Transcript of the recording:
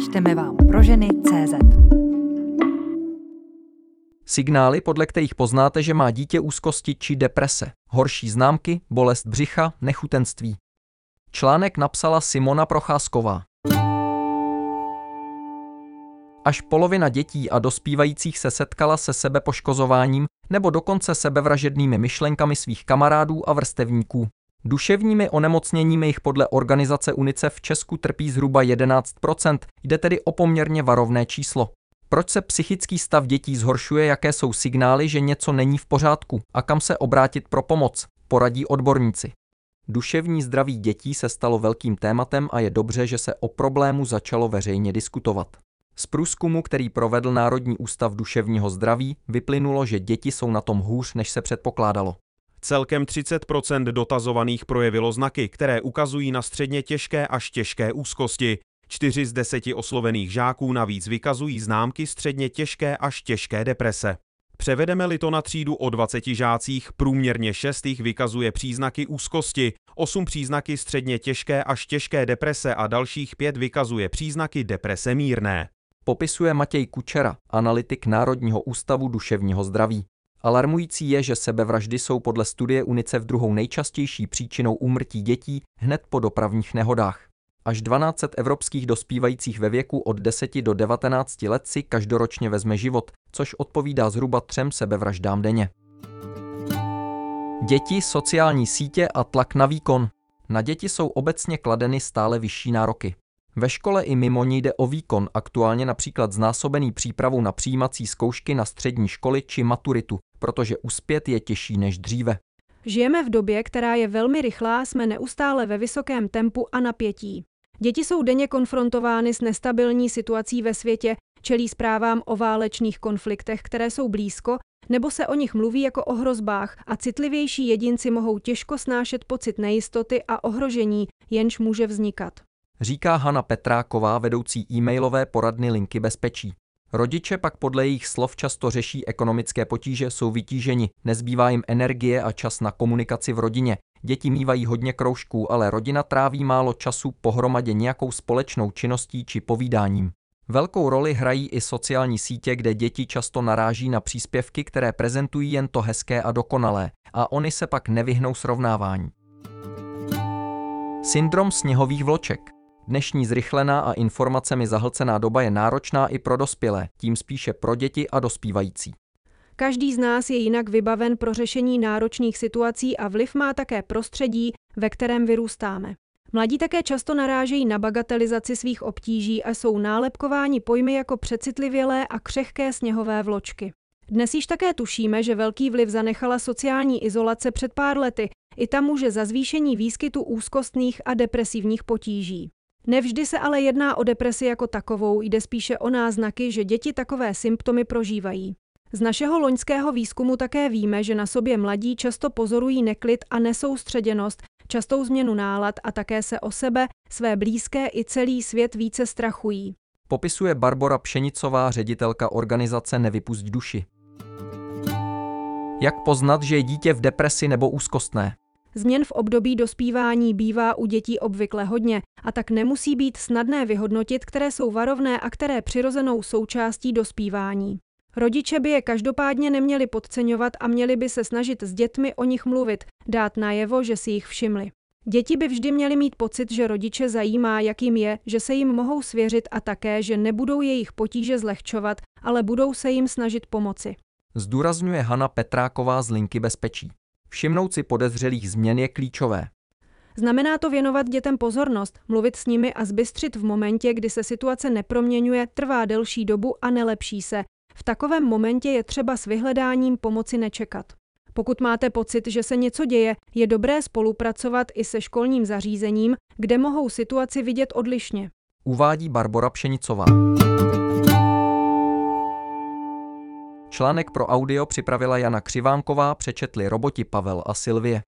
Čteme vám pro ženy CZ. Signály, podle kterých poznáte, že má dítě úzkosti či deprese, horší známky, bolest břicha, nechutenství. Článek napsala Simona Procházková. Až polovina dětí a dospívajících se setkala se sebepoškozováním nebo dokonce sebevražednými myšlenkami svých kamarádů a vrstevníků. Duševními onemocněními jich podle organizace UNICEF v Česku trpí zhruba 11%, jde tedy o poměrně varovné číslo. Proč se psychický stav dětí zhoršuje, jaké jsou signály, že něco není v pořádku a kam se obrátit pro pomoc, poradí odborníci. Duševní zdraví dětí se stalo velkým tématem a je dobře, že se o problému začalo veřejně diskutovat. Z průzkumu, který provedl Národní ústav duševního zdraví, vyplynulo, že děti jsou na tom hůř, než se předpokládalo. Celkem 30% dotazovaných projevilo znaky, které ukazují na středně těžké až těžké úzkosti. Čtyři z deseti oslovených žáků navíc vykazují známky středně těžké až těžké deprese. Převedeme-li to na třídu o 20 žácích, průměrně 6 jich vykazuje příznaky úzkosti, 8 příznaky středně těžké až těžké deprese a dalších 5 vykazuje příznaky deprese mírné. Popisuje Matěj Kučera, analytik Národního ústavu duševního zdraví. Alarmující je, že sebevraždy jsou podle studie UNICEF druhou nejčastější příčinou úmrtí dětí hned po dopravních nehodách. Až 12 evropských dospívajících ve věku od 10 do 19 let si každoročně vezme život, což odpovídá zhruba třem sebevraždám denně. Děti, sociální sítě a tlak na výkon. Na děti jsou obecně kladeny stále vyšší nároky. Ve škole i mimo ní jde o výkon, aktuálně například znásobený přípravu na přijímací zkoušky na střední školy či maturitu, protože uspět je těžší než dříve. Žijeme v době, která je velmi rychlá, jsme neustále ve vysokém tempu a napětí. Děti jsou denně konfrontovány s nestabilní situací ve světě, čelí zprávám o válečných konfliktech, které jsou blízko, nebo se o nich mluví jako o hrozbách a citlivější jedinci mohou těžko snášet pocit nejistoty a ohrožení, jenž může vznikat. Říká Hana Petráková, vedoucí e-mailové poradny Linky bezpečí. Rodiče pak podle jejich slov často řeší ekonomické potíže, jsou vytíženi, nezbývá jim energie a čas na komunikaci v rodině. Děti mývají hodně kroužků, ale rodina tráví málo času pohromadě nějakou společnou činností či povídáním. Velkou roli hrají i sociální sítě, kde děti často naráží na příspěvky, které prezentují jen to hezké a dokonalé, a oni se pak nevyhnou srovnávání. Syndrom sněhových vloček. Dnešní zrychlená a informacemi zahlcená doba je náročná i pro dospělé, tím spíše pro děti a dospívající. Každý z nás je jinak vybaven pro řešení náročných situací a vliv má také prostředí, ve kterém vyrůstáme. Mladí také často narážejí na bagatelizaci svých obtíží a jsou nálepkováni pojmy jako přecitlivělé a křehké sněhové vločky. Dnes již také tušíme, že velký vliv zanechala sociální izolace před pár lety, i tam může za zvýšení výskytu úzkostných a depresivních potíží. Nevždy se ale jedná o depresi jako takovou, jde spíše o náznaky, že děti takové symptomy prožívají. Z našeho loňského výzkumu také víme, že na sobě mladí často pozorují neklid a nesoustředěnost, častou změnu nálad a také se o sebe, své blízké i celý svět více strachují. Popisuje Barbara Pšenicová, ředitelka organizace Nevypust duši. Jak poznat, že je dítě v depresi nebo úzkostné? Změn v období dospívání bývá u dětí obvykle hodně a tak nemusí být snadné vyhodnotit, které jsou varovné a které přirozenou součástí dospívání. Rodiče by je každopádně neměli podceňovat a měli by se snažit s dětmi o nich mluvit, dát najevo, že si jich všimli. Děti by vždy měly mít pocit, že rodiče zajímá, jak jim je, že se jim mohou svěřit a také, že nebudou jejich potíže zlehčovat, ale budou se jim snažit pomoci. Zdůrazňuje Hana Petráková z Linky bezpečí. Všimnout si podezřelých změn je klíčové. Znamená to věnovat dětem pozornost, mluvit s nimi a zbystřit v momentě, kdy se situace neproměňuje, trvá delší dobu a nelepší se. V takovém momentě je třeba s vyhledáním pomoci nečekat. Pokud máte pocit, že se něco děje, je dobré spolupracovat i se školním zařízením, kde mohou situaci vidět odlišně. Uvádí Barbara Pšenicová. Článek pro audio připravila Jana Křivánková, přečetli roboti Pavel a Silvie.